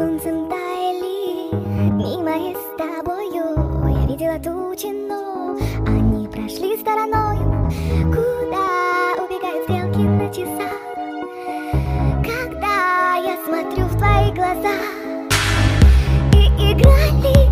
солнцем таяли. Мимо и с тобою. Я видела тучи, но Они прошли стороной. Куда убегают стрелки на часах? Когда я смотрю в твои глаза. И играли